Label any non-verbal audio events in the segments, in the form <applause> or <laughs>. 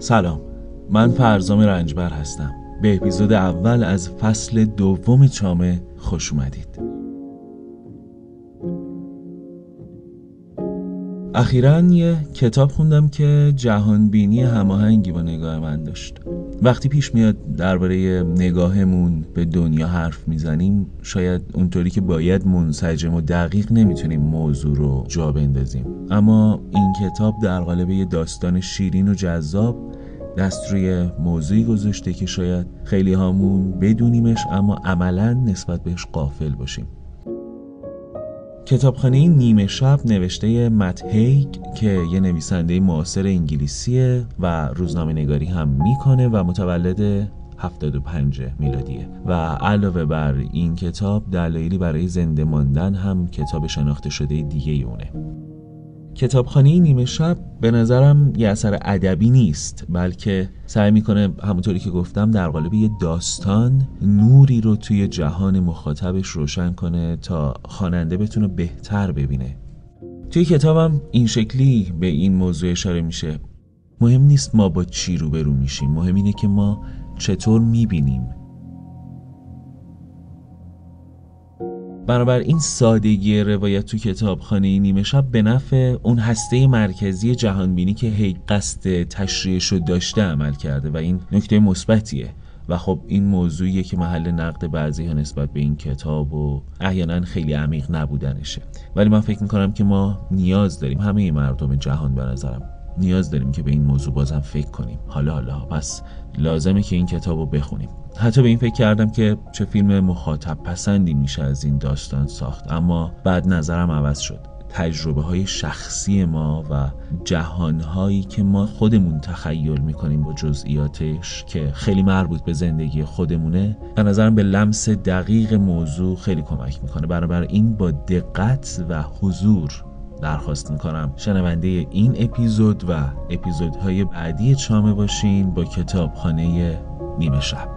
سلام. من فرزام رنجبر هستم. به اپیزود اول از فصل دوم چامه خوش اومدید. اخیرا یه کتاب خوندم که جهانبینی هماهنگی با نگاه من داشت. وقتی پیش میاد درباره نگاهمون به دنیا حرف می‌زنیم شاید اونطوری که باید منسجم و دقیق نمی‌تونیم موضوع رو جا بندازیم. اما این کتاب در قالب یه داستان شیرین و جذاب دست روی موضوعی گذاشته که شاید خیلی هامون بدونیمش اما عملا نسبت بهش قافل باشیم. کتابخانه نیمه شب نوشته مت هیگ که یه نویسنده معاصر انگلیسیه و روزنامه نگاری هم می‌کنه و متولد 75 میلادیه. و علاوه بر این کتاب دلایلی برای زنده ماندن هم کتاب شناخته شده دیگه اونه. کتابخانه نیمه شب به نظرم یه اثر ادبی نیست بلکه سعی می‌کنه همونطوری که گفتم در قالب یه داستان نوری رو توی جهان مخاطبش روشن کنه تا خواننده بتونه بهتر ببینه. توی کتابم این شکلی به این موضوع اشاره میشه. مهم نیست ما با چی روبرو میشیم مهم اینه که ما چطور می‌بینیم. بنابراین سادگی روایت تو کتابخانه نیمه شب به نفع اون هسته مرکزی جهانبینی که هی قصد تشریحش رو داشته عمل کرده و این نکته مثبتیه. و خب این موضوعیه که محل نقد بعضی ها نسبت به این کتاب و احیانا خیلی عمیق نبودنشه. ولی من فکر می‌کنم که ما نیاز داریم همه مردم جهان به نظرم نیاز داریم که به این موضوع بازم فکر کنیم. حالا حالا. پس لازمه که این کتاب رو بخونیم. حتی به این فکر کردم که چه فیلم مخاطب پسندی میشه از این داستان ساخت. اما بعد نظرم عوض شد. تجربه های شخصی ما و جهان هایی که ما خودمون تخیل می‌کنیم با جزئیاتش که خیلی مربوط به زندگی خودمونه به نظرم به لمس دقیق موضوع خیلی کمک می‌کنه. برابر این با دقت و حضور درخواست می‌کنم. شنونده این اپیزود و اپیزودهای بعدی چامه باشین با کتابخانه نیمه شب.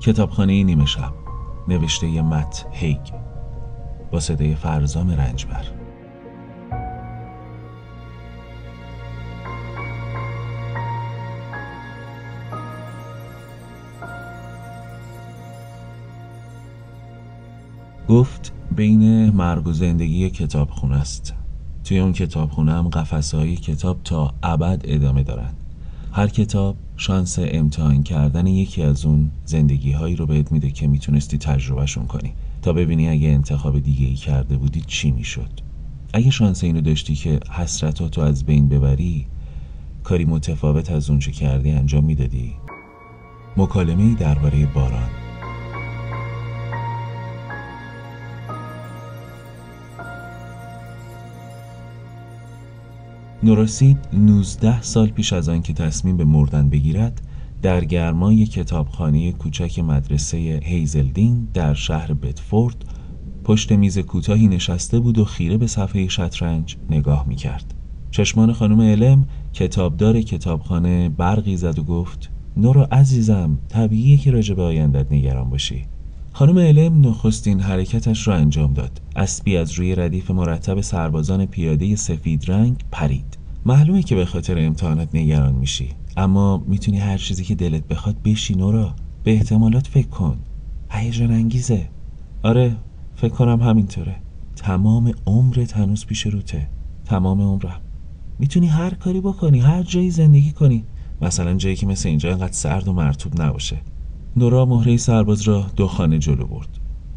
کتابخانه نیمه شب. نوشته مت هیگ با صدای فرزام رنجبر. گفت بین مرگ و زندگی کتابخونه است. توی اون کتابخونه هم قفسه کتاب تا ابد ادامه دارن. هر کتاب شانس امتحان کردن یکی از اون زندگی هایی رو بهت میده که می‌تونستی تجربهشون کنی. تا ببینی اگه انتخاب دیگه ای کرده بودی چی می‌شد. اگه شانس اینو داشتی که حسرتاتو از بین ببری کاری متفاوت از اونچه کردی انجام می‌دادی. مکالمه درباره باران. نوراسید 19 سال پیش از آنکه تصمیم به مردن بگیرد در گرمای کتابخانه کوچک مدرسه هیزلدین در شهر بتفورد پشت میز کوتاهی نشسته بود و خیره به صفحه شطرنج نگاه می‌کرد. چشمان خانم علم کتابدار کتابخانه برقی زد و گفت نورا عزیزم طبیعیه که راجع به آیندت نگران باشی. خانم علم نخستین حرکتش را انجام داد. اسبی از روی ردیف مرتب سربازان پیاده سفید رنگ پرید. معلومه که به خاطر امتحانات نگران میشی. اما می‌تونی هر چیزی که دلت بخواد بشی نورا. به احتمالات فکر کن. هیجان انگیزه. آره فکر کنم همینطوره. تمام عمرت هنوز پیش روته. تمام عمرم. می‌تونی هر کاری بکنی هر جایی زندگی کنی. مثلا جایی که مثل اینجا انقدر سرد و مرتوب نباشه. نورا مهره سرباز را دو خانه جلو برد.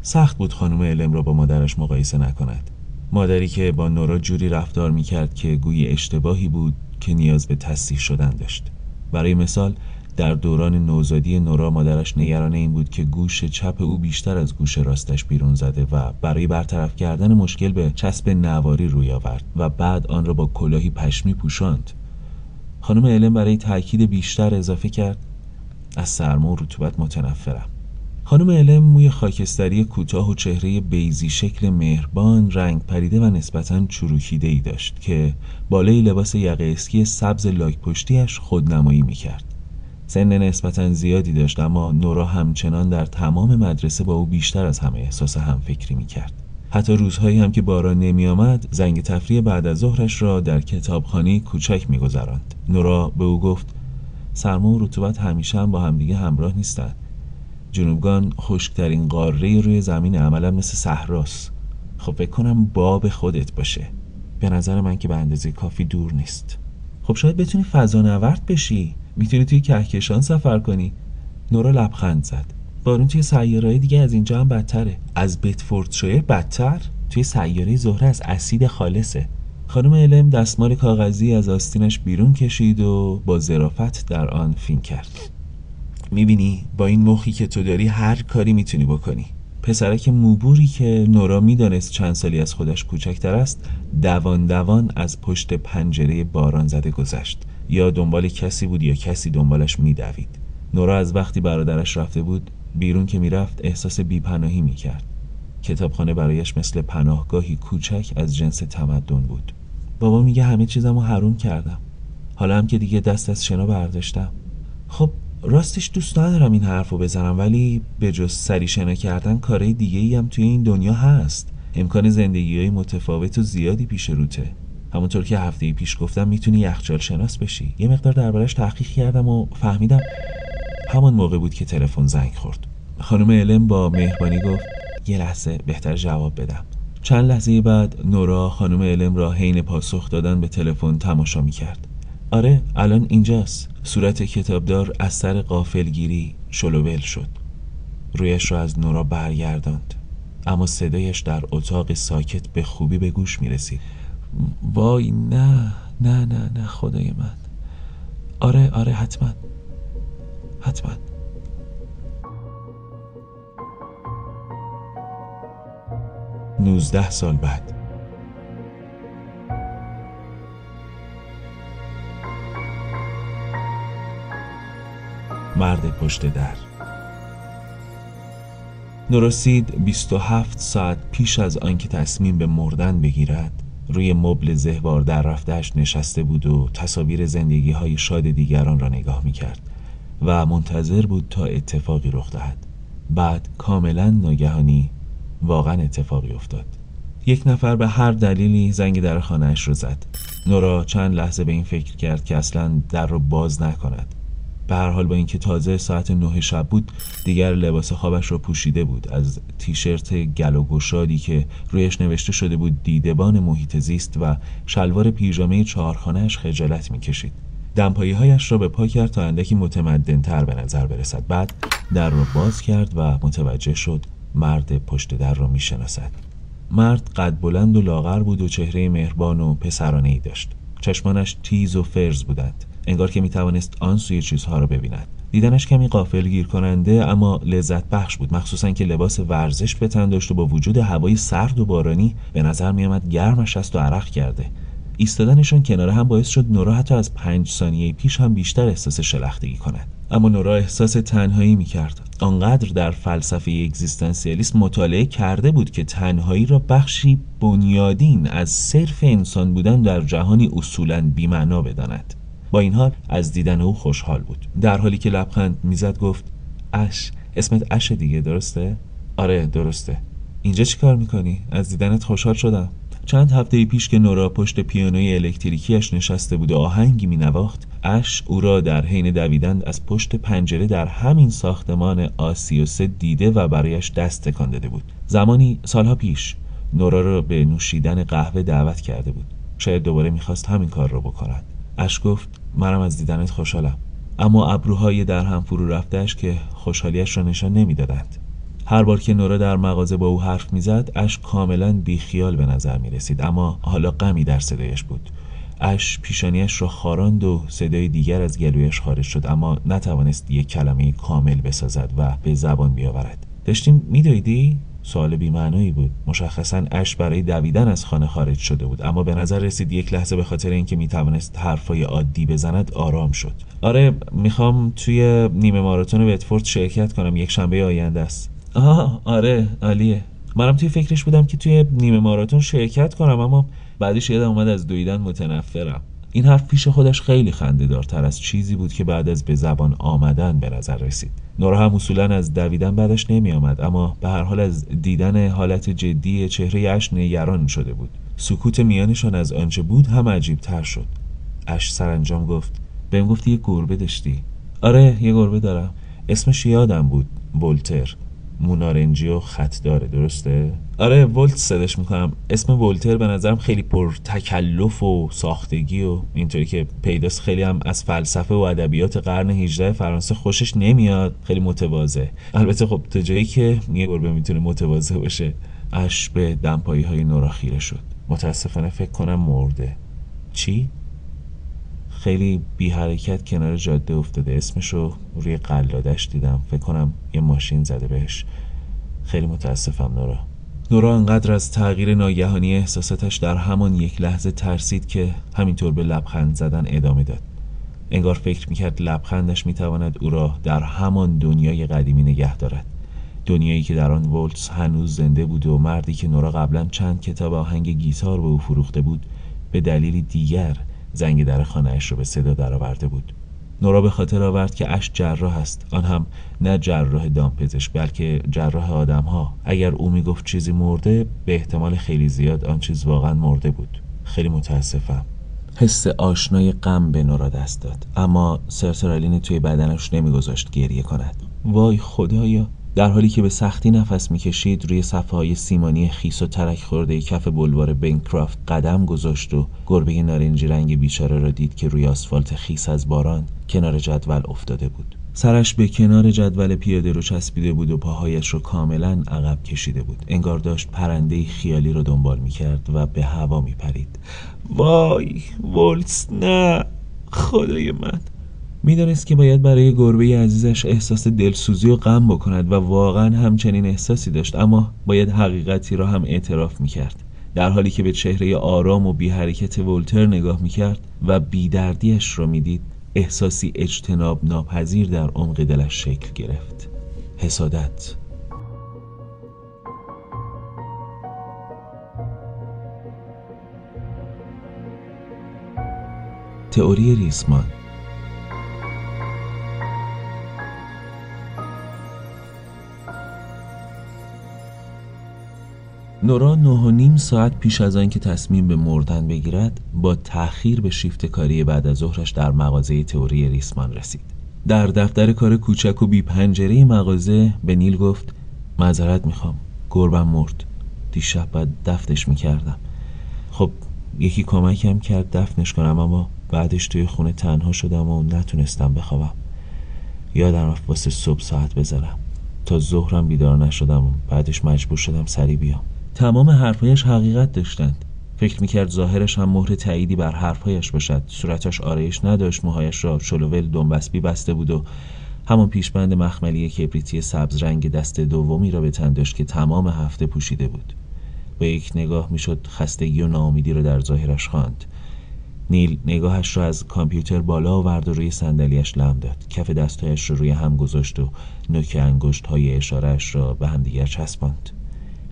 سخت بود خانم علم را با مادرش مقایسه نکند. مادری که با نورا جوری رفتار می‌کرد که گوی اشتباهی بود که نیاز به تصحیح شدن داشت. برای مثال در دوران نوزادی نورا مادرش نگران این بود که گوش چپ او بیشتر از گوش راستش بیرون زده و برای برطرف کردن مشکل به چسب نواری روی آورد و بعد آن را با کلاهی پشمی پوشاند. خانم علم برای تاکید بیشتر اضافه کرد از سرما و رطوبت متنفرم. خانم الم موی خاکستری کوتاه و چهره بیزی شکل مهربان رنگ پریده و نسبتا چروکیده ای داشت که بالای لباس یقه اسکی سبز لاک پشتیش خودنمایی می‌کرد. سن نسبتا زیادی داشت اما نورا همچنان در تمام مدرسه با او بیشتر از همه احساس همفکری می‌کرد. حتی روزهایی هم که باران نمی آمد زنگ تفریح بعد از ظهرش را در کتابخانه کوچک میگذراند. نورا به او گفت سرما و رطوبت همیشه هم با همدیگه همراه نیستند جنوبگان خشکترین قاره روی زمین عملا مثل صحراست. خب فکر کنم باب خودت باشه. به نظر من که به اندازه کافی دور نیست. خب شاید بتونی فضا نورد بشی. می‌تونی توی کهکشان سفر کنی. نورا لبخند زد. بارون توی سیارهای دیگه از اینجا هم بدتره. از بتفوردشایر بدتر. توی سیاره زهره از اسید خالصه. خانم علم دستمال کاغذی از آستینش بیرون کشید و با ظرافت در آن فین کرد. می‌بینی با این مخی که تو داری هر کاری می‌تونی بکنی. پسرک موبوری که نورا می‌دانست چند سالی از خودش کوچکتر است دوان دوان از پشت پنجره باران زده گذشت. یا دنبال کسی بود یا کسی دنبالش میدوید. نورا از وقتی برادرش رفته بود بیرون که می‌رفت احساس بیپناهی می‌کرد. کتابخانه برایش مثل پناهگاهی کوچک از جنس تمدن بود. بابا میگه همه چیزم رو حروم کردم. حالا هم که دیگه دست از شنا برداشتم. خب راستش دوست ندارم این حرف رو بزنم ولی به جز سری شنا کردن کارهای دیگه ای هم توی این دنیا هست. امکان زندگی های متفاوت و زیادی پیش روته. همونطور که هفته پیش گفتم می‌تونی یخچال شناس بشی. یه مقدار دربارش تحقیق کردم و فهمیدم همان موقع بود که تلفن زنگ خورد. خانم علم با مهربانی گفت یه لحظه بهتر جواب بدم. چند لحظه بعد نورا خانم علم را حین پاسخ دادن به تلفن تماشا می‌کرد. آره الان اینجاست. صورت کتابدار از سر قافلگیری شلوول شد. رویش را از نورا برگرداند. اما صدایش در اتاق ساکت به خوبی به گوش می رسید وای نه نه نه نه خدای من. آره آره حتما. حتما. نوزده سال بعد. مرد پشت در. نورسید 27 ساعت پیش از آنکه تصمیم به مردن بگیرد روی مبل زهوار در رفتهش نشسته بود و تصاویر زندگی های شاد دیگران را نگاه می کرد و منتظر بود تا اتفاقی رخ دهد. بعد کاملا ناگهانی واقعا اتفاقی افتاد. یک نفر به هر دلیلی زنگ در خانهاش رو زد. نورا چند لحظه به این فکر کرد که اصلا در رو باز نکند. به هر حال با اینکه تازه ساعت نه شب بود دیگر لباس خوابش را پوشیده بود. از تیشرت گل و گشادی که رویش نوشته شده بود دیدبان محیط زیست و شلوار پیژامه چهارخانهاش خجالت می‌کشید. دمپایی هایش را به پا کرد تا اندکی متمدن تر به نظر برسد. بعد در را باز کرد و متوجه شد مرد پشت در را می‌شناسد. مرد قد بلند و لاغر بود و چهره مهربان و پسرانه ای داشت. چشمانش تیز و فرز بودند. انگار که می‌توانست آن سوی چیزها را ببیند. دیدنش کمی قافل گیر کننده اما لذت بخش بود. مخصوصا که لباس ورزش به تن داشت و با وجود هوای سرد و بارانی به نظر میآمد گرمش است و عرق کرده. ایستادنشان کنار هم باعث شد نورا حتی از پنج ثانیه پیش هم بیشتر احساس شلختگی کند. اما نورا احساس تنهایی می‌کرد. آنقدر در فلسفه اگزیستانسیالیسم مطالعه کرده بود که تنهایی را بخشی بنیادین از صرف انسان بودن در جهانی اصولا بیمعنا بداند. با این حال از دیدن او خوشحال بود. در حالی که لبخند می‌زد گفت اش اسمت اش دیگه درسته؟ آره درسته. اینجا چی کار می‌کنی؟ از دیدنت خوشحال شدم. چند هفته پیش که نورا پشت پیانوی الکتریکیش نشسته بود و آهنگی می نواخت اش او را در حین دویدن از پشت پنجره در همین ساختمان آسیوسه دیده و برایش دست تکان داده بود. زمانی سالها پیش نورا را به نوشیدن قهوه دعوت کرده بود. شاید دوباره می‌خواست همین کار را بکند. اش گفت منم از دیدنت خوشحالم. اما ابروهای در هم فرو رفتهش که خوشحالیش را نشان نمی‌دادند. هر بار که نورا در مغازه با او حرف می‌زد اش کاملا بیخیال به نظر می رسید اما حالا غمی در صدایش بود. اش پیشانیش را خاراند و صدای دیگر از گلویش خارج شد اما نتوانست یک کلمه کامل بسازد و به زبان بیاورد. داشتیم میدویدی سوال بیمعنایی بود. مشخصا اش برای دویدن از خانه خارج شده بود اما به نظر رسید یک لحظه به خاطر اینکه می‌توانست حرفای عادی بزند آرام شد. آره می‌خوام توی نیمه ماراتون وتفورد شرکت کنم. یک شنبه آینده است. آه آره عالیه. منم توی فکرش بودم که توی نیمه ماراتون شرکت کنم اما بعدش یادم اومد از دویدن متنفرم. این حرف پیش خودش خیلی خنده دارتر از چیزی بود که بعد از به زبان آمدن به نظر رسید. نورا هم اصولا از دویدن بعدش نمی آمد اما به هر حال از دیدن حالت جدی چهره اش نگران شده بود. سکوت میانشان از آنچه بود هم عجیب تر شد. اش سرانجام گفت بهم گفتی یه گربه داشتی. آره یه گربه دارم. اسمش یادم بود ولتر. مونارنجی و خط داره درسته؟ آره ولت صدش می‌کنم. اسم ولتر به نظرم خیلی پر تکلف و ساختگی و اینطوری که پیداست. خیلی هم از فلسفه و ادبیات قرن 18 فرانسه خوشش نمیاد. خیلی متواضع. البته خب تا جایی که یه گربه می‌تونه متواضع باشه. اش به دمپایی های نورا خیره شد. متاسفانه فکر کنم مرده. چی؟ خیلی بی حرکت کنار جاده افتاده. اسمشو روی قلادش دیدم. فکر کنم یه ماشین زده بهش. خیلی متاسفم نورا. نورا انقدر از تغییر ناگهانی احساساتش در همان یک لحظه ترسید که همینطور به لبخند زدن ادامه داد. انگار فکر می‌کرد لبخندش می‌تواند او را در همان دنیای قدیمی نگه دارد. دنیایی که در آن ولتس هنوز زنده بود و مردی که نورا قبلا چند کتاب آهنگ گیتار به او فروخته بود به دلیلی دیگر زنگ در خانهاش رو به صدا درآورده بود. نورا به خاطر آورد که اش جراح است. آن هم نه جراح دامپزشک بلکه جراح آدم ها اگر او می‌گفت چیزی مرده به احتمال خیلی زیاد آن چیز واقعا مرده بود. خیلی متاسفم. حس آشنای غم به نورا دست داد. اما سرسرالین توی بدنش نمیگذاشت گریه کند. وای خدایا. در حالی که به سختی نفس می‌کشید روی صفحه های سیمانی خیس و ترک خورده کف بلوار بنکرافت قدم گذاشت و گربه نارنجی رنگ بیچاره را دید که روی آسفالت خیس از باران کنار جدول افتاده بود. سرش به کنار جدول پیاده رو چسبیده بود و پاهایش رو کاملا عقب کشیده بود. انگار داشت پرنده خیالی رو دنبال می‌کرد و به هوا میپرید. وای ولتس نه خدای من. می‌دانست که باید برای گربه عزیزش احساس دلسوزی و غم بکند و واقعا همچنین احساسی داشت اما باید حقیقتی را هم اعتراف می‌کرد. در حالی که به چهره آرام و بی حرکت ولتر نگاه می‌کرد و بیدردیش را می‌دید احساسی اجتناب ناپذیر در عمق دلش شکل گرفت. حسادت. تئوری ریسمان. نورا نه و نیم ساعت پیش از آنکه تصمیم به مردن بگیرد با تأخیر به شیفت کاری بعد از ظهرش در مغازه تئوری ریسمان رسید. در دفتر کار کوچک و بی پنجره مغازه به نیل گفت معذرت می‌خوام گربم مرد. دیشب باید دفنش می‌کردم. خب یکی کمکم کرد دفنش کنم اما بعدش توی خونه تنها شدم و نتونستم بخوابم. یادم رفت واسه صبح ساعت بذارم. تا ظهرم بیدار نشدم بعدش مجبور شدم سری بیام. تمام حرفهایش حقیقت داشتند. فکر می‌کرد ظاهرش هم مهر تاییدی بر حرفهایش باشد. صورتش آرایش نداشت. موهایش را شلوول دنبسبی بسته بود و همان پیشبند مخملی کبریتی سبز رنگ دست دومی را به تن داشت که تمام هفته پوشیده بود. با یک نگاه می‌شد خستگی و ناامیدی را در ظاهرش خواند. نیل نگاهش را از کامپیوتر بالا آورد و روی صندلیاش لم داد. کف دستهایش را روی هم گذاشت و نوک انگشت های را به همدیگر چسباند.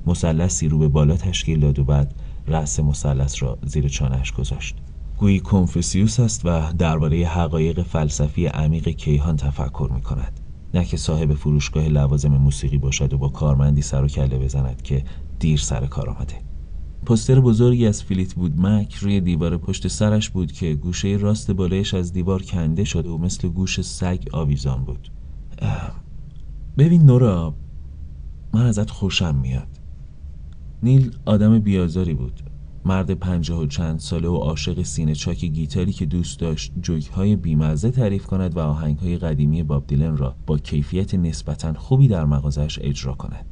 مثلثی رو به بالا تشکیل داد و بعد رأس مثلث را زیر چانهش گذاشت. گویی کنفوسیوس است و درباره حقایق فلسفی عمیق کیهان تفکر می کند نه که صاحب فروشگاه لوازم موسیقی باشد و با کارمندی سر و کله بزند که دیر سر کار آمده. پستر بزرگی از فلیت بود مک روی دیوار پشت سرش بود که گوشه راست بالایش از دیوار کنده شده و مثل گوش سگ آویزان بود. ببین نورا من ازت خوشم میاد. نیل آدم بیازاری بود. مرد پنجاه و چند ساله و عاشق سینه چاک گیتاری که دوست داشت جوک های بیمزه تعریف کند و آهنگ های قدیمی باب دیلن را با کیفیت نسبتا خوبی در مغازش اجرا کند.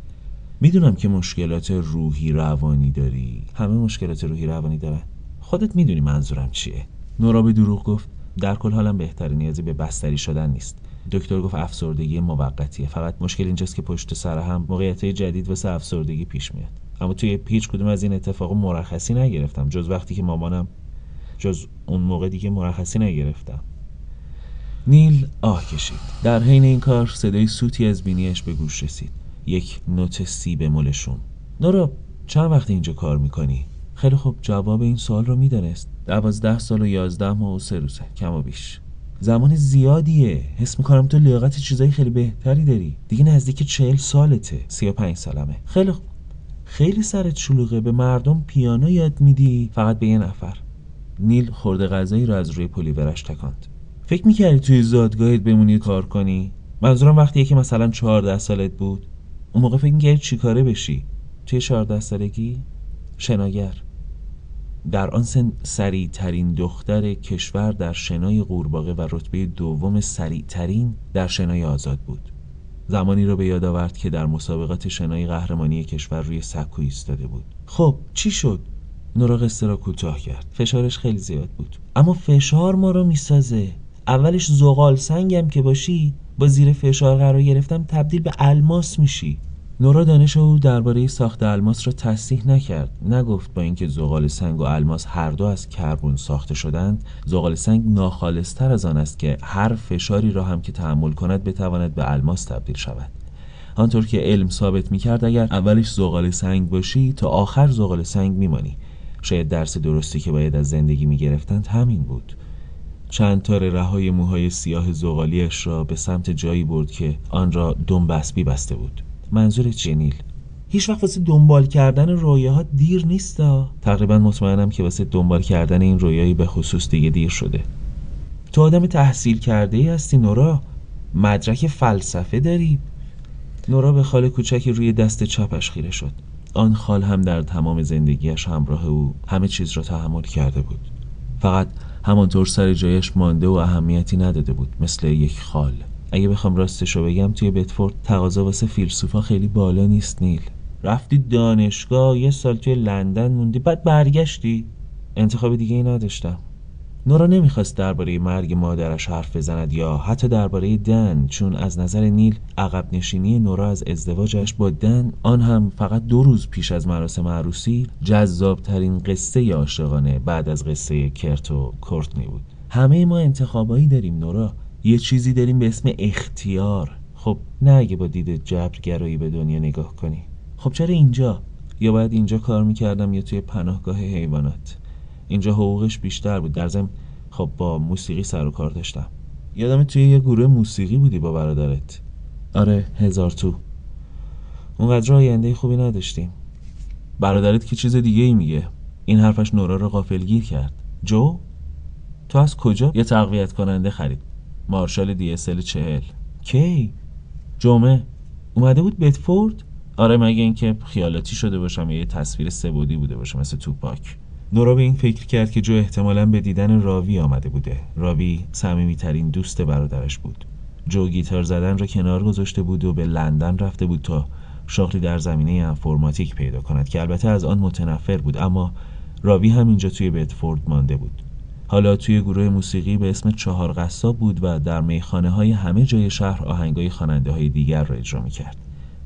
می‌دونم که مشکلات روحی روانی داری. همه مشکلات روحی روانی دارن. خودت می‌دونی منظورم چیه. نورا به دروغ گفت در کل حالم بهتر نیازی به بستری شدن نیست. دکتر گفت افسردگی موقتیه. فقط مشکل اینجاست که پشت سر هم موقعیت جدید واسه افسردگی پیش میاد. اما توی هیچ کدوم از این اتفاق مرخصی نگرفتم. جز وقتی که مامانم جز اون موقع دیگه مرخصی نگرفتم. نیل آه کشید. در حین این کار صدای سوتی از بینیش به گوش رسید. یک نوت سی به ملشون نورا چند وقت اینجا کار می‌کنی؟ خیلی خوب. جواب این سوال رو می‌دانست. دوازده سال و یازده ماه و سه روزه. کم و بیش. زمان زیادیه. حس می‌کنم تو لیاقت چیزایی خیلی بهتری داری. دیگه نزدیک چهل سالته. سی و پنج سالمه. خیلی خوب. خیلی سرت شلوغه. به مردم پیانو یاد میدی. فقط به یه نفر. نیل خورده غذایی رو از روی پلیورش تکاند. فکر می‌کردی توی زادگاهت بمونی کار کنی؟ منظورم وقتیه که مثلا چهارده سالت بود. اون موقع فکر می‌کردی چیکاره بشی؟ توی چهارده سالگی؟ شناگر. در آن سن سریع ترین دختر کشور در شنای قورباغه و رتبه دوم سریع ترین در شنای آزاد بود. زمانی را به یاد آورد که در مسابقات شنای قهرمانی کشور روی سکو ایستاده بود. خب چی شد؟ نورا قصه را کوتاه کرد. فشارش خیلی زیاد بود. اما فشار ما رو می‌سازه. اولش زغال سنگم که باشی با زیر فشار قرار گرفتم تبدیل به الماس میشی. نورا دانش او درباره ساخت الماس را تصحیح نکرد. نگفت با اینکه زغال سنگ و الماس هر دو از کربن ساخته شدند زغال سنگ ناخالصتر از آن است که هر فشاری را هم که تحمل کند بتواند به الماس تبدیل شود. آنطور که علم ثابت می‌کرد اگر اولش زغال سنگ باشی تا آخر زغال سنگ میمانی. شاید درس درستی که باید از زندگی می‌گرفتند همین بود. چند تار رهای موهای سیاه زغالیش را به سمت جایی برد که آن را دم بسبی بسته بود. منظور جنیل. هیچ وقت واسه دنبال کردن رویاها دیر نیست تقریبا مطمئنم که واسه دنبال کردن این رویایی به خصوص دیگه دیر شده. تو آدم تحصیل کرده ای هستی نورا. مدرک فلسفه داری. نورا به خال کوچکی روی دست چپش خیره شد. آن خال هم در تمام زندگیش همراه او همه چیز را تحمل کرده بود. فقط همانطور سر جایش مانده و اهمیتی نداده بود مثل یک خال. اگه بخوام راستشو بگم توی بتفورد تقاضا واسه فیلسوفا خیلی بالا نیست نیل. رفتی دانشگاه یه سال توی لندن موندی بعد برگشتی. انتخاب دیگه ای نداشتم. نورا نمی‌خواست درباره مرگ مادرش حرف بزند یا حتی درباره دن چون از نظر نیل عقب نشینی نورا از ازدواجش با دن آن هم فقط دو روز پیش از مراسم عروسی جذاب ترین قصه عاشقانه بعد از قصه کرت و کورتنی بود. همه ما انتخابایی داریم نورا. یه چیزی داریم به اسم اختیار. خب نه اگه با دید جبرگرایی به دنیا نگاه کنی. خب چرا اینجا؟ یا باید اینجا کار می‌کردم یا توی پناهگاه حیوانات؟ اینجا حقوقش بیشتر بود. در ضمن خب با موسیقی سر و کار داشتم. یادم توی یه گروه موسیقی بودی با برادرت. آره هزار تو. اونقدر آینده خوبی نداشتیم. برادرت که چیز دیگه ای میگه. این حرفش نورا رو غافلگیر کرد. جو تو از کجا یه تقویت کننده خرید؟ مارشال دی چهل. کی؟ جمعه. اومده بود بتفورد آره مگه اینکه خیالاتی شده باشم یه تصویر سبودی بوده باشه مثل توپاک. نورا به این فکر کرد که جو احتمالا به دیدن راوی آمده بوده. راوی صمیمیترین دوست برادرش بود. جو گیتار زدن را کنار گذاشته بود و به لندن رفته بود تا شغلی در زمینه انفرماتیک پیدا کند که البته از آن متنفر بود. اما راوی هم اینجا توی بتفورد مانده بود. حالا توی گروه موسیقی به اسم چهار قصاب بود و در میخانه های همه جای شهر آهنگای خواننده های دیگر را اجرا می‌کرد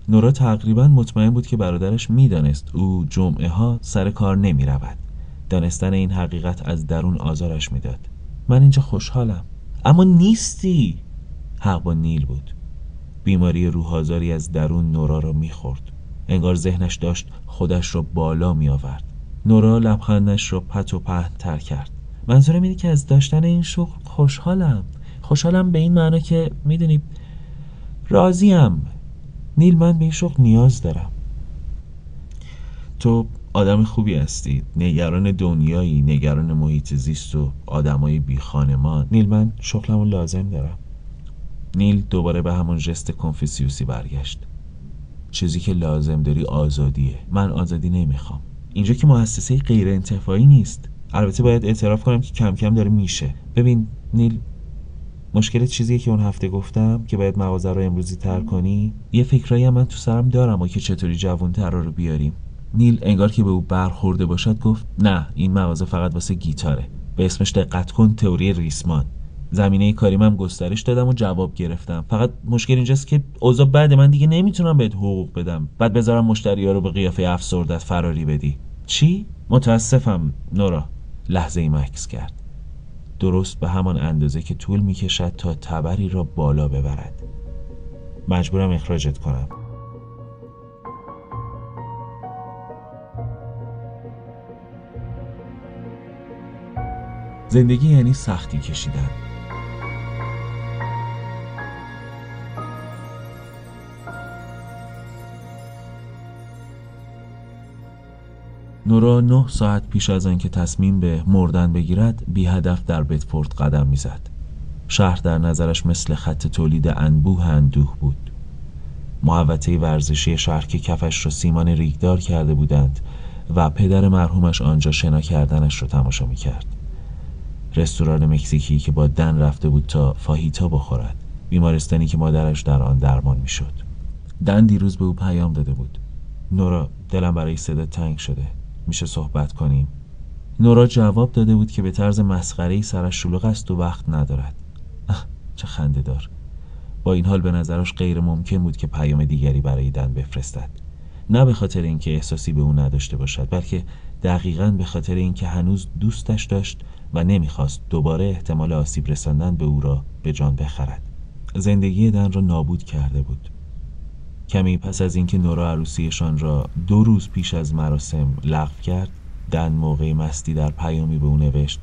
نورا تقریبا مطمئن بود که برادرش می‌دانست او جمعه ها سر کار نمی رود. دانستن این حقیقت از درون آزارش می‌داد. من اینجا خوشحالم. اما نیستی. حق با نیل بود. بیماری روحازاری از درون نورا را می‌خورد. انگار ذهنش داشت خودش را بالا می آورد. نورا لبخندش را پت و پهن تر کرد. منظورم اینه که از داشتن این شغل خوشحالم. خوشحالم به این معنا که می‌دونی راضیم. نیل من به این شغل نیاز دارم. تو آدم خوبی هستی. نگران دنیایی نگران محیط زیست و آدمای بی خانمان نیل من شغلمو لازم دارم. نیل دوباره به همون جست کنفیسیوسی برگشت. چیزی که لازم داری آزادیه. من آزادی نمی‌خوام. اینجا که مؤسسه غیر انتفاعی نیست. البته باید اعتراف کنم که کم کم داره میشه. ببین نیل مشکل چیزیه که اون هفته گفتم که باید مغازه رو امروزی تر کنی. یه فکرایی هم من تو سرم دارم و که چطوری جوون تر رو بیاریم. نیل انگار که به او برخورده باشد گفت نه این مغازه فقط واسه گیتاره. به اسمش دقت کن تئوری ریسمان. زمینه کاریم هم گسترش دادم و جواب گرفتم. فقط مشکل اینجاست که اوضاع بعد من دیگه نمی‌تونم بهت حقوق بدم. بعد بذارم مشتری ها رو به قیافه افسردت فراری بدی. چی؟ متاسفم نورا. لحظه ای مکس کرد. درست به همان اندازه که طول می کشد تا تبری را بالا ببرد. مجبورم اخراجت کنم. زندگی یعنی سختی کشیدن. نورا نه ساعت پیش از آنکه تصمیم به مردن بگیرد بی هدف در بتفورد قدم می‌زد. شهر در نظرش مثل خط تولید انبوه اندوه بود. محوطه ورزشی شهر که کفش را سیمان ریگدار کرده بودند و پدر مرحومش آنجا شنا کردنش را تماشا می کرد. رستوران مکزیکی که با دن رفته بود تا فاهیتا بخورد. بیمارستانی که مادرش در آن درمان می شد. دن دیروز به او پیام داده بود. نورا دلم برای صدا تنگ شده. میشه صحبت کنیم. نورا جواب داده بود که به طرز مسخره سرش شلوغ است و وقت ندارد. چه خنده دار با این حال به نظرش غیر ممکن بود که پیام دیگری برای دن بفرستد. نه به خاطر اینکه احساسی به او نداشته باشد بلکه دقیقا به خاطر اینکه هنوز دوستش داشت و نمی‌خواست دوباره احتمال آسیب رساندن به او را به جان بخرد. زندگی دن را نابود کرده بود. کمی پس از اینکه نورا عروسیشان را دو روز پیش از مراسم لغو کرد دن موقع مستی در پیامی به او نوشت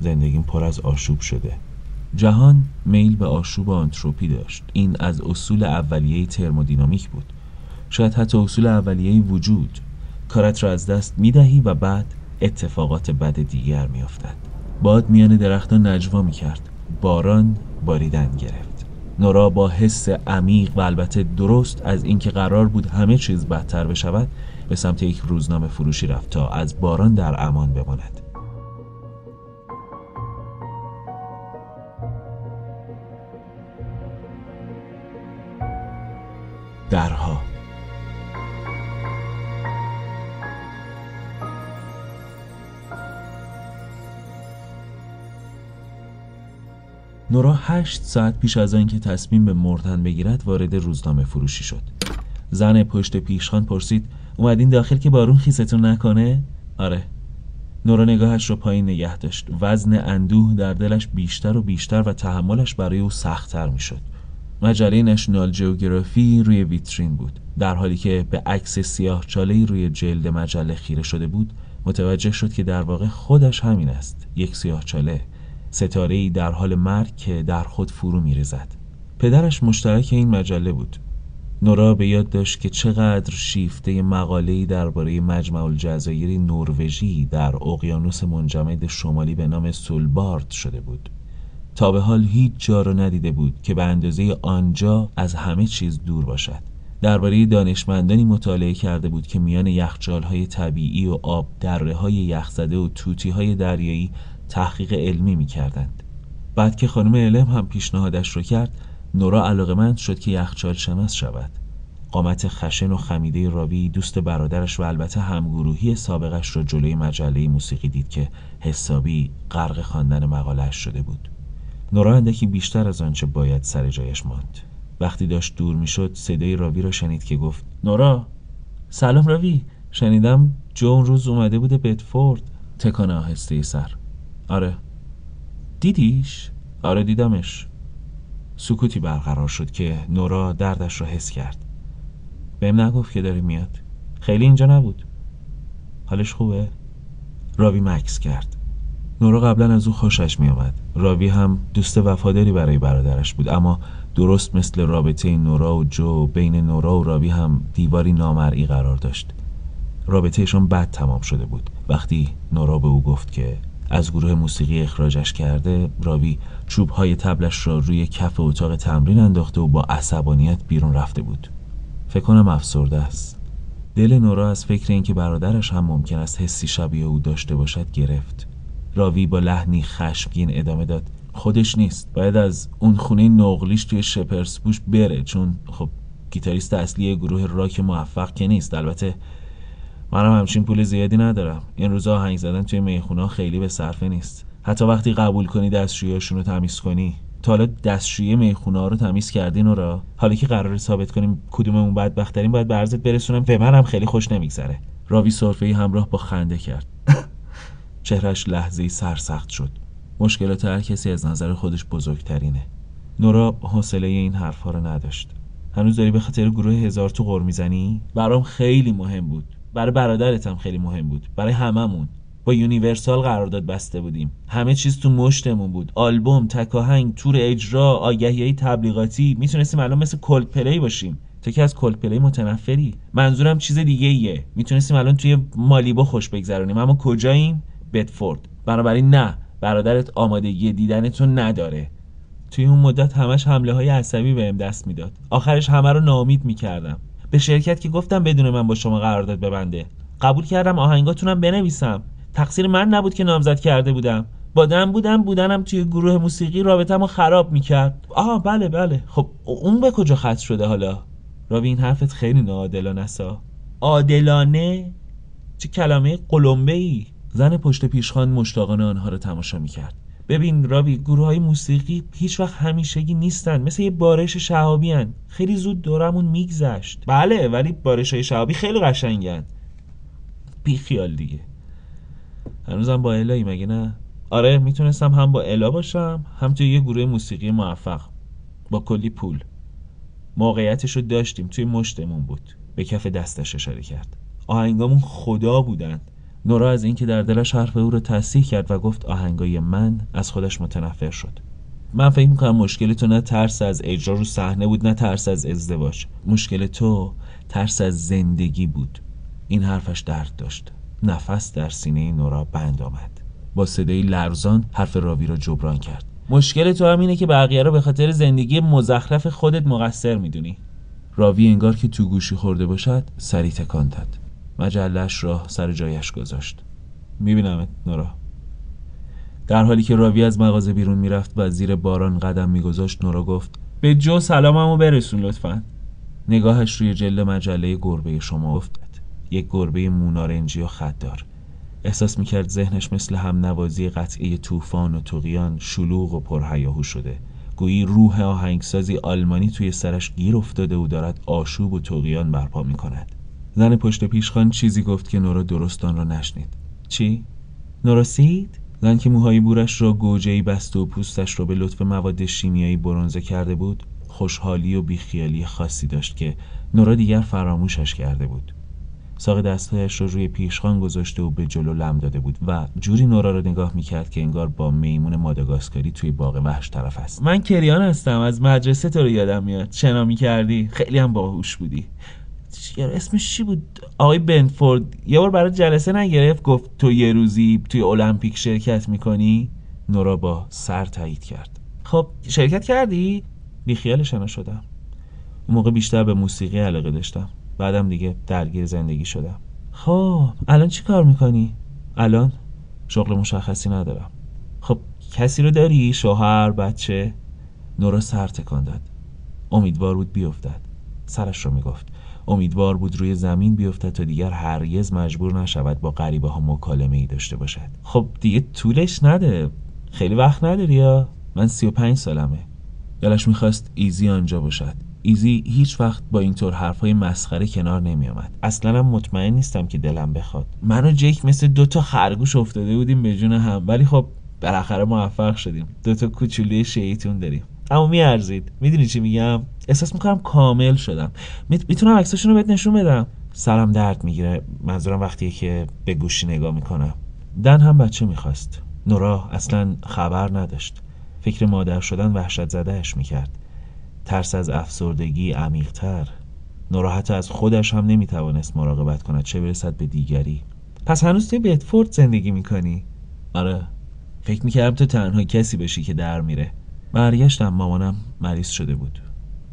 زندگیم پر از آشوب شده. جهان میل به آشوب آنتروپی داشت. این از اصول اولیه ترمودینامیک بود. شاید حتی اصول اولیه وجود. کارت را از دست می‌دهی و بعد اتفاقات بد دیگر میافتد. باد میان درختان نجوا می‌کرد. باران باریدن گرفت. نورا با حس عمیق و البته درست از اینکه قرار بود همه چیز بدتر بشود به سمت یک روزنامه فروشی رفت تا از باران در امان بماند. درها نورا هشت ساعت پیش از آنکه تصمیم به مردن بگیرد وارد روزنامه فروشی شد. زن پشت پیشخان پرسید اومدین داخل که بارون خیستون نکنه؟ آره. نورا نگاهش را پایین نگه داشت. وزن اندوه در دلش بیشتر و بیشتر و تحملش برای او سختتر می‌شد. مجله نشنال جیوگرافی روی ویترین بود. در حالی که به عکس سیاه چاله روی جلد مجله خیره شده بود متوجه شد که در واقع خودش همین است. یک سیاه چاله. ستاره در حال مرگ که در خود فرو میرزد پدرش مشترک این مجله بود. نورا به یاد داشت که چقدر شیفته مقاله‌ای درباره مجمع الجزایر نروژی در اقیانوس منجمد شمالی به نام سولبارد شده بود. تا به حال هیچ جا را ندیده بود که به اندازه آنجا از همه چیز دور باشد. درباره دانشمندانی مطالعه کرده بود که میان یخچالهای طبیعی و آب دره های یخزده و توتی های دریایی تحقیق علمی می کردند. بعد که خانم علم هم پیشنهادش رو کرد نورا علاقمند شد که یخچال شناس شود. قامت خشن و خمیده راوی دوست برادرش و البته همگروهی سابقش را جلوی مجله موسیقی دید که حسابی غرق خواندن مقالهش شده بود. نورا اندکی بیشتر از آنچه باید سر جایش ماند. وقتی داشت دور می‌شد صدای راوی را شنید که گفت نورا سلام راوی شنیدم جو اون روز اومده بوده بتفورد. تکان آهسته سر. آره. دیدیش؟ آره دیدمش. سکوتی برقرار شد که نورا دردش را حس کرد. بهم نگفت که داری میاد. خیلی اینجا نبود. حالش خوبه؟ راوی مکس کرد. نورا قبلا از او خوشش می آمد راوی هم دوست وفاداری برای برادرش بود اما درست مثل رابطه نورا و جو بین نورا و راوی هم دیواری نامرئی قرار داشت. رابطهشان بد تمام شده بود. وقتی نورا به او گفت که از گروه موسیقی اخراجش کرده راوی چوب های تبلش را روی کف اتاق تمرین انداخته و با عصبانیت بیرون رفته بود. فکر کنم افسرده است. دل نورا از فکر اینکه برادرش هم ممکن است حسی شبیه او داشته باشد گرفت. راوی با لحنی خشمگین ادامه داد. خودش نیست. باید از اون خونه نقلیش توی شپرس بوش بره چون خب گیتاریست اصلی گروه راک موفق که نیست. البته منم همچین پول زیادی ندارم. این روزا آهنگ زدن توی می‌خونه خیلی به صرفه نیست. حتی وقتی قبول کنی دستشویاشون رو تمیز کنی. تا حالا دستشویی می‌خونه رو تمیز کردین را حالا که قرار ثابت کنیم کدوممون بدبخترین باید به عرضت برسونم به منم خیلی خوش نمیگذره. راوی صرفه همراه با خنده کرد. <laughs> چهرش لحظه سرسخت شد. مشکلات هر کسی از نظر خودش بزرگترینه. نورا حوصله این حرفها رو نداشت. هنوز داری به خاطر گروه هزار تو غر می‌زنی؟ برام خیلی مهم بود. برای برادرتم خیلی مهم بود. برای هممون. با Universal قرارداد بسته بودیم. همه چیز تو مشتمون بود. آلبوم تکاهنگ تور اجرا آگهی تبلیغاتی. می‌تونستیم الان مثل Coldplay باشیم. تو که از Coldplay متنفری؟ منظورم چیز دیگه ایه می‌تونستیم الان توی مالیبو خوش بگذرونیم. اما کجاییم؟ بدفورد. بنابراین نه. برادرت آمادگی دیدنتو نداره. توی اون مدت همش حمله های عصبی بهم دست می‌داد. آخرش همه رو ناامید می‌کردم. به شرکت که گفتم بدون من با شما قرارداد ببنده. قبول کردم آهنگاتونم بنویسم. تقصیر من نبود که نامزد کرده بودم. بادم بودم بودنم توی گروه موسیقی رابطم رو خراب می‌کرد. آها بله بله. خب اون به کجا خط شده حالا؟ راوی این حرفت خیلی ناعادلانه است. عادلانه؟ چه کلمه قلمبه ای زن پشت پیشخان مشتاقانه آنها رو تماشا می‌کرد. ببین راوی گروه های موسیقی هیچ وقت همیشگی نیستن. مثل یه بارش شهابی هن. خیلی زود دورمون میگذشت. بله ولی بارش های شهابی خیلی قشنگن. بی خیال دیگه. هنوزم با الهی مگه نه؟ آره می‌تونستم هم با الا باشم هم توی یه گروه موسیقی موفق. با کلی پول. موقعیتش رو داشتیم توی مشتمون بود. به کف دستش اشاره کرد. آهنگامون خدا بودن. نورا از اینکه در دلش حرف او رو تصحیح کرد و گفت آهنگای من از خودش متنفر شد. من فکر می‌کنم مشکل تو نه ترس از اجرا رو صحنه بود نه ترس از ازدواج. مشکل تو ترس از زندگی بود. این حرفش درد داشت. نفس در سینه نورا بند آمد. با صدای لرزان حرف راوی را جبران کرد. مشکل تو هم اینه که بقیه رو به خاطر زندگی مزخرف خودت مقصر می‌دونی. راوی انگار که تو گوشی خورده باشد سری تکان داد. مجلش را سر جایش گذاشت. میبینمت نورا. در حالی که راوی از مغازه بیرون می‌رفت و زیر باران قدم میگذاشت نورا گفت به جو سلاممو برسون لطفا. نگاهش روی جلد مجله گربه شما افتاد. یک گربه مونارنجی و خطدار. احساس می‌کرد ذهنش مثل هم نوازی قطعی طوفان و توقیان شلوغ و پرهیاهو شده. گویی روح آهنگسازی آلمانی توی سرش گیر افتاده و دارد آشوب و توقیان برپا می‌کند. زن پشت پیشخان چیزی گفت که نورا درست آن را نشنید. چی؟ نوراسید زن که موهای بورش را گوجهی بست و پوستش را به لطف مواد شیمیایی برونزه کرده بود خوشحالی و بیخیالی خاصی داشت که نورا دیگر فراموشش کرده بود. ساق دستهایش را روی پیشخان گذاشته و به جلو لم داده بود و جوری نورا را نگاه می‌کرد که انگار با میمون ماداگاسکاری توی باغ وحش طرف است. من کریان هستم از مدرسه تو رو یادم میاد. شنا می‌کردی؟ خیلی هم باهوش بودی. اسمش چی بود؟ آقای بنفورد یه بار برای جلسه نگرفت گفت تو یه روزی توی المپیک شرکت می‌کنی؟ نورا با سر تایید کرد. خب شرکت کردی؟ بیخیالش شدم. اون موقع بیشتر به موسیقی علاقه داشتم. بعدم دیگه درگیر زندگی شدم. خب الان چی کار می‌کنی؟ الان شغل مشخصی ندارم. خب کسی رو داری؟ شوهر؟ بچه؟ نورا سر تکان داد. امیدوار بود بیفتد. سرش رو می‌گفت. امیدوار بود روی زمین بیفتد تا دیگر هرگز مجبور نشود با غریبه ها مکالمه ای داشته باشد. خب دیگه طولش نده. خیلی وقت نداری یا؟ من سی و پنج سالمه. دلش می‌خواست ایزی آنجا باشد. ایزی هیچ وقت با اینطور حرفای مسخره کنار نمیآمد. اصلا هم مطمئن نیستم که دلم بخواد. من و جیک مثل دو تا خرگوش افتاده بودیم به جون هم. ولی خب بالاخره موفق شدیم. دو تا کوچولوی شیطون داریم. اما میارزید. می‌دونی چی میگم؟ احساس می‌کنم کامل شدم. می‌تونم عکساشون رو بهت نشون بدم. سرم درد می‌گیره. منظورم وقتیه که به گوشی نگاه می‌کنم. دن هم بچه می‌خواست. نورا اصلا خبر نداشت. فکر مادر شدن وحشت زدهش می‌کرد. ترس از افسردگی عمیقتر. نورا حتی از خودش هم نمی‌توانست مراقبت کند. چه برسد به دیگری؟ پس هنوز توی بتفورد زندگی می‌کنی؟ آره. فکر می‌کردم تو تنها کسی باشی که در میره. برگشتم مامانم مریض شده بود.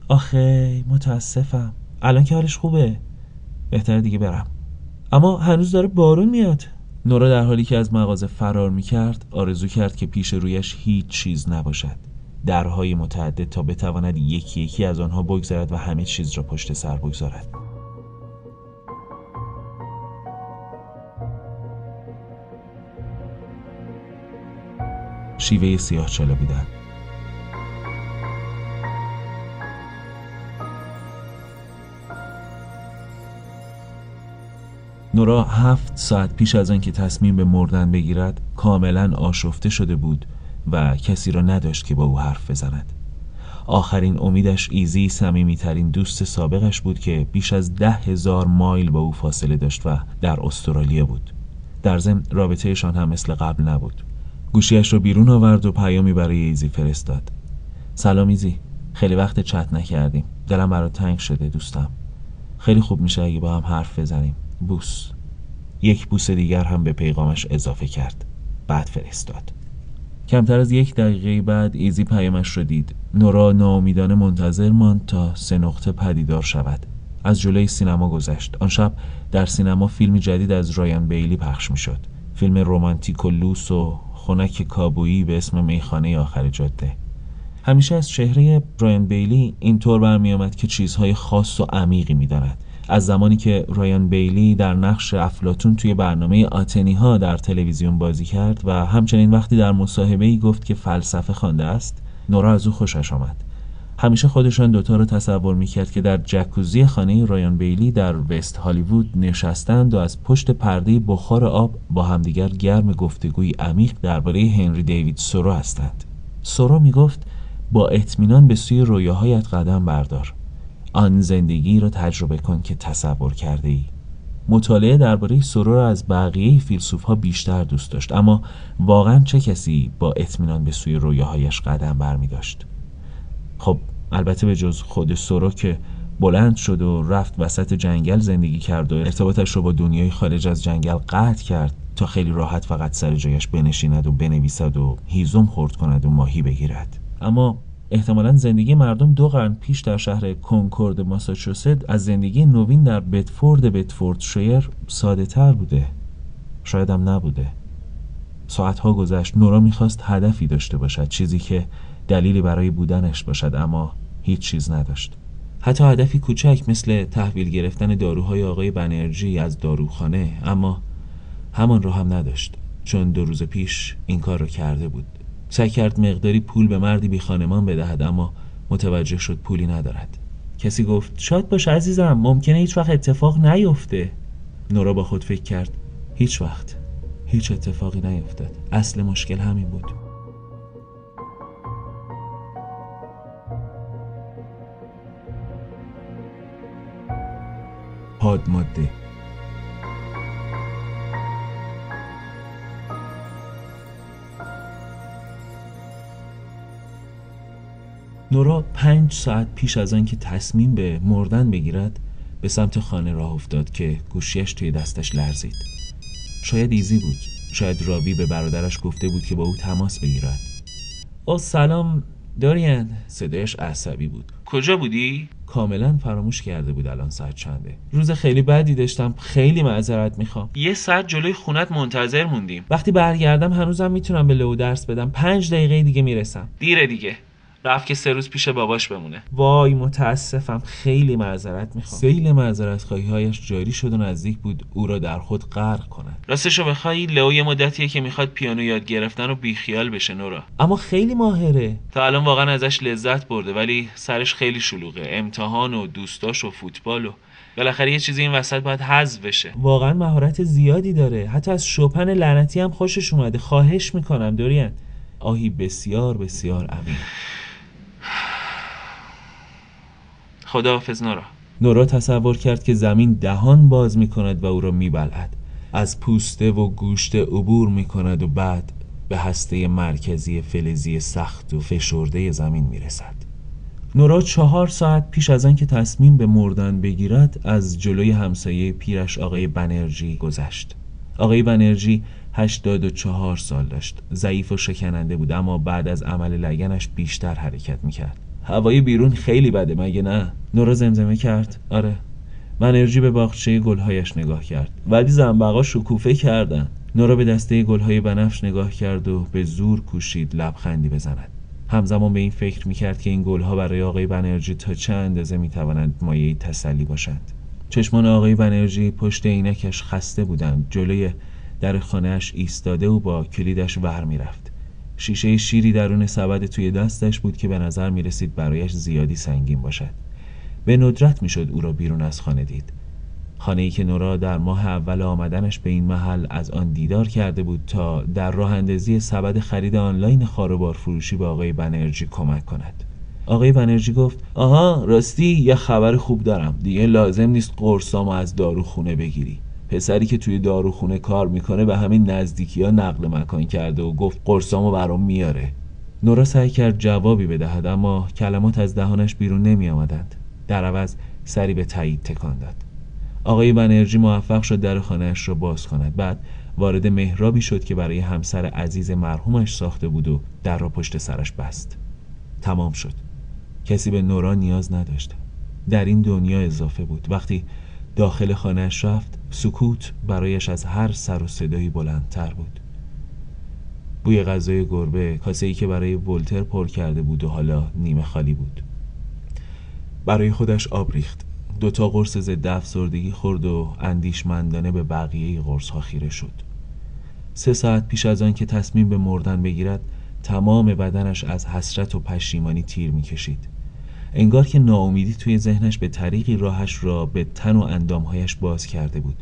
آخه متاسفم. الان که حالش خوبه. بهتره دیگه برم. اما هنوز داره بارون میاد. نورا در حالی که از مغازه فرار می‌کرد آرزو کرد که پیش رویش هیچ چیز نباشد. درهای متعدد تا بتواند یکی یکی از آنها بگذرد و همه چیز را پشت سر بگذارد. شیوه سیاه چاله بودن. نورا هفت ساعت پیش از آنکه تصمیم به مردن بگیرد کاملا آشفته شده بود و کسی را نداشت که با او حرف بزند. آخرین امیدش ایزی بهترین دوست سابقش بود که بیش از ده هزار مایل با او فاصله داشت و در استرالیا بود. در ضمن رابطهشان هم مثل قبل نبود. گوشیش رو بیرون آورد و پیامی برای ایزی فرستاد. سلام ایزی خیلی وقت چت نکردیم. دلم برات تنگ شده دوستم. خیلی خوب میشه اگه با هم حرف بزنیم. بوس. یک بوس دیگر هم به پیغامش اضافه کرد. بعد فرستاد. کمتر از یک دقیقه بعد ایزی پیامش رو دید. نورا ناامیدانه منتظر ماند تا سه نقطه پدیدار شود. از جلوی سینما گذشت. آن شب در سینما فیلمی جدید از رایان بیلی پخش می‌شد. فیلم رومانتیک و لوس و خنک کابویی به اسم میخانه آخر جاده. همیشه از چهره رایان بیلی اینطور برمیآمد که چیزهای خاص و عمیقی می‌داند. از زمانی که رایان بیلی در نقش افلاتون توی برنامه آتنی ها در تلویزیون بازی کرد و همچنین وقتی در مصاحبه ای گفت که فلسفه خوانده است نورا از او خوشش آمد. همیشه خودشان دوتا رو تصور می‌کرد که در جکوزی خانه رایان بیلی در وست هالیوود نشستند و از پشت پرده بخار آب با همدیگر گرم گفتگوی عمیق درباره هنری دیوید سورو هستند. سورو می‌گفت با اطمینان به سوی رویاهایت قدم بردار. آن زندگی را تجربه کن که تصور کرده ای مطالعه درباره سورو را از بقیه فیلسوف ها بیشتر دوست داشت اما واقعا چه کسی با اطمینان به سوی رویاهایش قدم برمی داشت خب البته به جز خود سورو که بلند شد و رفت وسط جنگل زندگی کرد و ارتباطش رو با دنیای خارج از جنگل قطع کرد تا خیلی راحت فقط سر جایش بنشیند و بنویسد و هیزم خورد کند و ماهی بگیرد. اما احتمالا زندگی مردم دو قرن پیش در شهر کنکورد ماساچوست از زندگی نوین در بتفورد بتفورد شیر ساده تر بوده. شاید هم نبوده. ساعتها گذشت نورا می‌خواست هدفی داشته باشد چیزی که دلیلی برای بودنش باشد اما هیچ چیز نداشت. حتی هدفی کوچک مثل تحویل گرفتن داروهای آقای بنرژی از داروخانه اما همان را هم نداشت چون دو روز پیش این کار را کرده بود. سعی کرد مقداری پول به مردی بی خانمان بدهد اما متوجه شد پولی ندارد. کسی گفت شاد باش عزیزم ممکنه هیچ وقت اتفاق نیفته. نورا با خود فکر کرد هیچ وقت هیچ اتفاقی نیفتاد. اصل مشکل همین بود. پاد ماده نورا پنج ساعت پیش از آنکه تصمیم به مردن بگیرد به سمت خانه راه افتاد که گوشیش توی دستش لرزید. شاید ایزی بود. شاید راوی به برادرش گفته بود که با او تماس بگیرد. او سلام دارین؟ صدایش عصبی بود. کجا بودی? کاملا فراموش کرده بود الان ساعت چنده. روز خیلی بدی داشتم. خیلی معذرت می‌خوام. یه ساعت جلوی خونت منتظر موندیم. وقتی برگردم هنوزم می‌تونم به لو درس بدم. پنج دقیقه دیگه می‌رسم. دیره دیگه. رفت که سه روز پیش باباش بمونه. وای متاسفم. خیلی معذرت می‌خوام. سیل معذرت خواهی هایش جاری شد و نزدیک بود او را در خود غرق کند. راستشو بخوای لئو یه مدتیه که می‌خواد پیانو یاد گرفتن و بیخیال بشه نورا. اما خیلی ماهره. تا الان واقعا ازش لذت برده ولی سرش خیلی شلوغه. امتحان و دوستاش و فوتبال و بالاخره یه چیزی این وسط باید حذف بشه. واقعا مهارت زیادی داره. حتی از شوپن لعنتی هم خوشش اومده. خواهش می‌کنم دوریان آهی بسیار بسیار عمیق خداحافظ نورا نورا تصور کرد که زمین دهان باز می کند و او را می بلد. از پوسته و گوشت عبور می کند و بعد به هسته مرکزی فلزی سخت و فشرده زمین می رسد. نورا چهار ساعت پیش از آنکه تصمیم به مردن بگیرد از جلوی همسایه پیرش آقای بنرژی گذشت. آقای بنرژی چهار سال داشت ضعیف و شکننده بود اما بعد از عمل لگنش بیشتر حرکت می‌کرد هوای بیرون خیلی بده مگه نه؟ نورا زمزمه کرد. آره. منرژی به باغچه گلهایش نگاه کرد. ولی زنبقا شکوفه کردن. نورا به دسته گلهای بنفش نگاه کرد و به زور کوشید لبخندی بزند. همزمان به این فکر می‌کرد که این گلها برای آقای بنرژی تا چه اندازه می‌توانند مایه تسلی باشند. چشمان آقای بنرژی پشت عینکش خسته بودند. جلوی در خانهش ایستاده و با کلیدش ور می‌رفت. شیشه شیری درون سبد توی دستش بود که به نظر می رسید برایش زیادی سنگین باشد. به ندرت می‌شد او را بیرون از خانه دید. خانه ای که نورا در ماه اول آمدنش به این محل از آن دیدار کرده بود تا در راه اندازی سبد خرید آنلاین خاروبار فروشی به آقای بنرژی کمک کند. آقای بنرژی گفت آها راستی یه خبر خوب دارم. دیگه لازم نیست قرصامو از داروخونه بگیری. پسری که توی داروخونه کار می‌کنه و همین نزدیکی ها نقل مکان کرده و گفت قرصامو برام میاره. نورا سعی کرد جوابی بدهد اما کلمات از دهانش بیرون نمی آمدند در عوض سری به تایید تکان داد. آقای بنرژی موفق شد در خانهاش را باز کند. بعد وارد مهرابی شد که برای همسر عزیز مرحومش ساخته بود و در را پشت سرش بست. تمام شد. کسی به نورا نیاز نداشت. در این دنیا اضافه بود. وقتی داخل خانهش رفت سکوت برایش از هر سر و صدایی بلندتر بود. بوی غذای گربه کاسه ای که برای ولتر پر کرده بود و حالا نیمه خالی بود. برای خودش آب ریخت. دوتا قرص ضد افسردگی خورد و اندیشمندانه به بقیه قرص ها خیره شد. سه ساعت پیش از آن که تصمیم به مردن بگیرد تمام بدنش از حسرت و پشیمانی تیر می‌کشید. انگار که ناامیدی توی ذهنش به طریقی راهش را به تن و اندامهایش باز کرده بود.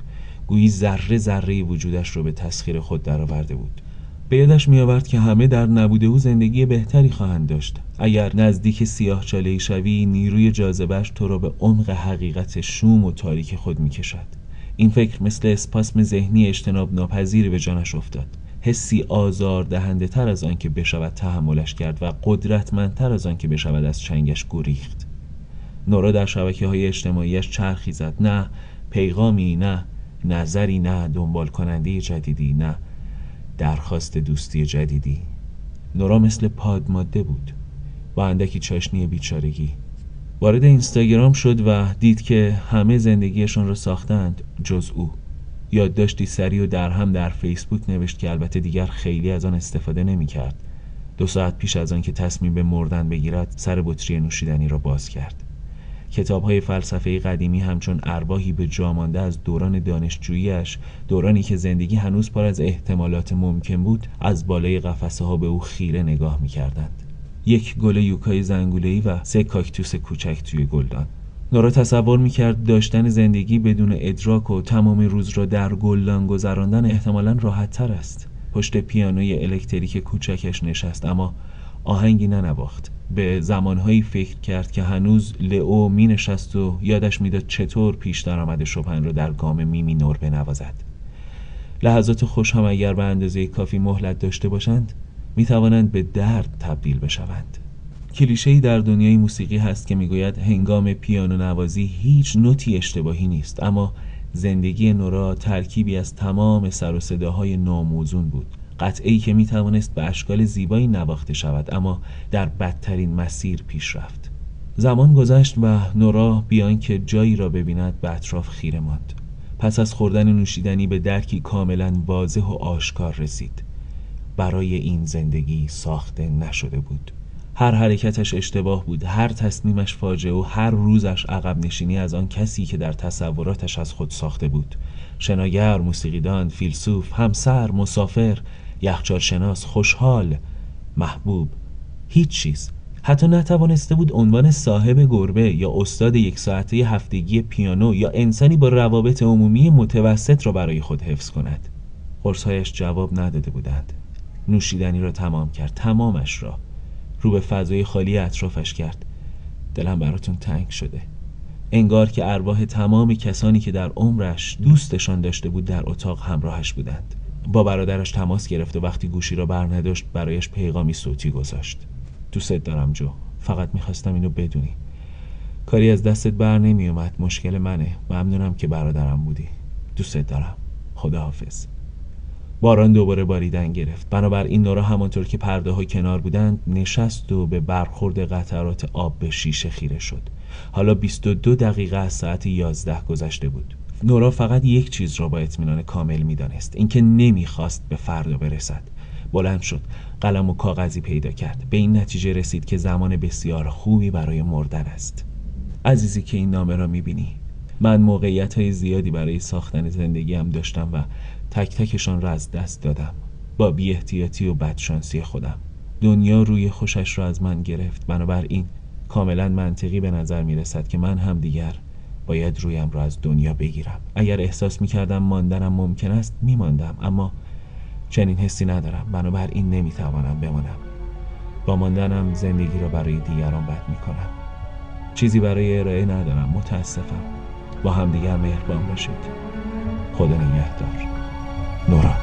گویی ذره ذره وجودش را به تسخیر خود درآورده بود. به یادش میآورد که همه در نبوده او زندگی بهتری خواهند داشت. اگر نزدیک سیاه چاله شوی نیروی جاذبش تو را به عمق حقیقت شوم و تاریک خود می‌کشد. این فکر مثل اسپاسم ذهنی اجتناب ناپذیری به جانش افتاد. حسی آزار دهنده تر از آن که بشود تحملش کرد و قدرتمندتر از آن که بشود از چنگش گریخت. نورا در شبکه های اجتماعیش چرخی زد. نه پیغامی نه نظری نه دنبال کننده جدیدی نه درخواست دوستی جدیدی. نورا مثل پادماده بود. با اندکی چاشنی بیچارگی. وارد اینستاگرام شد و دید که همه زندگیشون را ساختند جز او. یادداشتی سری و در هم در فیسبوک نوشت که البته دیگر خیلی از آن استفاده نمی کرد. دو ساعت پیش از آن که تصمیم به مردن بگیرد سر بطری نوشیدنی را باز کرد کتاب های فلسفه قدیمی همچون ارواحی به جامانده از دوران دانشجوییش دورانی که زندگی هنوز پر از احتمالات ممکن بود از بالای قفسه ها به او خیره نگاه می کردند. یک گل یوکای زنگوله‌ای و سه کاکتوس کوچک توی گلدان نورا تصور می‌کرد داشتن زندگی بدون ادراک و تمام روز را در گلدان گذراندن احتمالا راحت تر است. پشت پیانوی الکتریک کوچکش نشست اما آهنگی ننواخت. به زمانهایی فکر کرد که هنوز لئو می نشست و یادش می‌داد چطور پیش درآمد شپن را در گام میمی نور بنوازد. لحظات خوش هم اگر به اندازه کافی مهلت داشته باشند می توانند به درد تبدیل بشوند. کلیشه‌ای در دنیای موسیقی هست که می‌گوید هنگام پیانو نوازی هیچ نوتی اشتباهی نیست. اما زندگی نورا ترکیبی از تمام سر و صداهای ناموزون بود. قطعی که می توانست به اشکال زیبایی نواخته شود اما در بدترین مسیر پیش رفت. زمان گذشت و نورا بیان که جایی را ببیند به اطراف خیره ماند. پس از خوردن نوشیدنی به درکی کاملا واضح و آشکار رسید. برای این زندگی ساخته نشده بود. هر حرکتش اشتباه بود هر تصمیمش فاجعه و هر روزش عقب نشینی از آن کسی که در تصوراتش از خود ساخته بود. شناگر، موسیقیدان، فیلسوف، همسر، مسافر، یخچال شناس، خوشحال، محبوب هیچ چیز. حتی نتوانسته بود عنوان صاحب گربه یا استاد یک ساعته هفتگی پیانو یا انسانی با روابط عمومی متوسط را برای خود حفظ کند. قرصهایش جواب نداده بودند. نوشیدنی را تمام کرد. تمامش را. رو به فضای خالی اطرافش کرد. دلم براتون تنگ شده. انگار که ارواح تمام کسانی که در عمرش دوستشان داشته بود در اتاق همراهش بودند. با برادرش تماس گرفت و وقتی گوشی را بر نداشت برایش پیغامی صوتی گذاشت. دوستت دارم جو فقط می‌خواستم اینو بدونی. کاری از دستت بر نمیومد مشکل منه. ممنونم که برادرم بودی. دوستت دارم. خداحافظ. باران دوباره باریدن گرفت. بنابراین نورا همانطور که پرده ها کنار بودند نشست و به برخورد قطرات آب به شیشه خیره شد. حالا 22 دقیقه از ساعت 11 گذشته بود. نورا فقط یک چیز را با اطمینان کامل می‌دانست اینکه نمی‌خواست به فردا برسد. بلند شد قلم و کاغذی پیدا کرد. به این نتیجه رسید که زمان بسیار خوبی برای مردن است. عزیزی که این نامه را می‌بینی. من موقعیت های زیادی برای ساختن زندگیم داشتم و تک تکشان را از دست دادم. با بی احتیاطی و بدشانسی خودم. دنیا روی خوشش را از من گرفت. بنابراین کاملا منطقی به نظر می رسد که من هم دیگر باید رویم را از دنیا بگیرم. اگر احساس می کردم ماندنم ممکن است می ماندم اما چنین حسی ندارم. بنابراین نمی توانم بمانم. با ماندنم زندگی را برای دیگران بد می کنم چیزی برای ارائه ندارم. متاسفم. با همدیگر مهربان باشید. خدا نگهدار. نورا